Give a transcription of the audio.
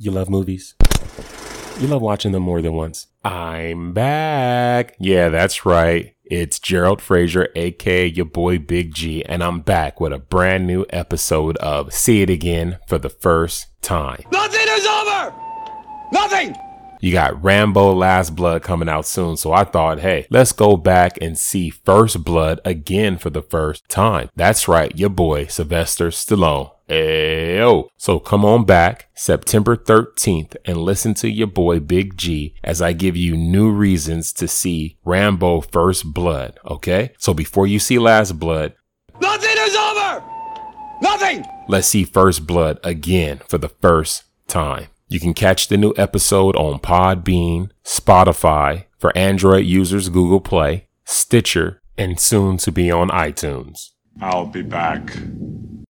You love movies? You love watching them more than once? I'm back. Yeah, that's right. It's Gerald Frazier, aka your boy Big G, and I'm back with a brand new episode of See It Again for the first time. Nothing is over! Nothing! You got Rambo Last Blood coming out soon, so I thought, hey, let's go back and see First Blood again for the first time. That's right, your boy Sylvester Stallone. Ayo. So come on back September 13th and listen to your boy Big G as I give you new reasons to see Rambo First Blood, okay? So before you see Last Blood, Nothing is over! Nothing! let's see First Blood again for the first time. You can catch the new episode on Podbean, Spotify, for Android users Google Play, Stitcher, and soon to be on iTunes. I'll be back.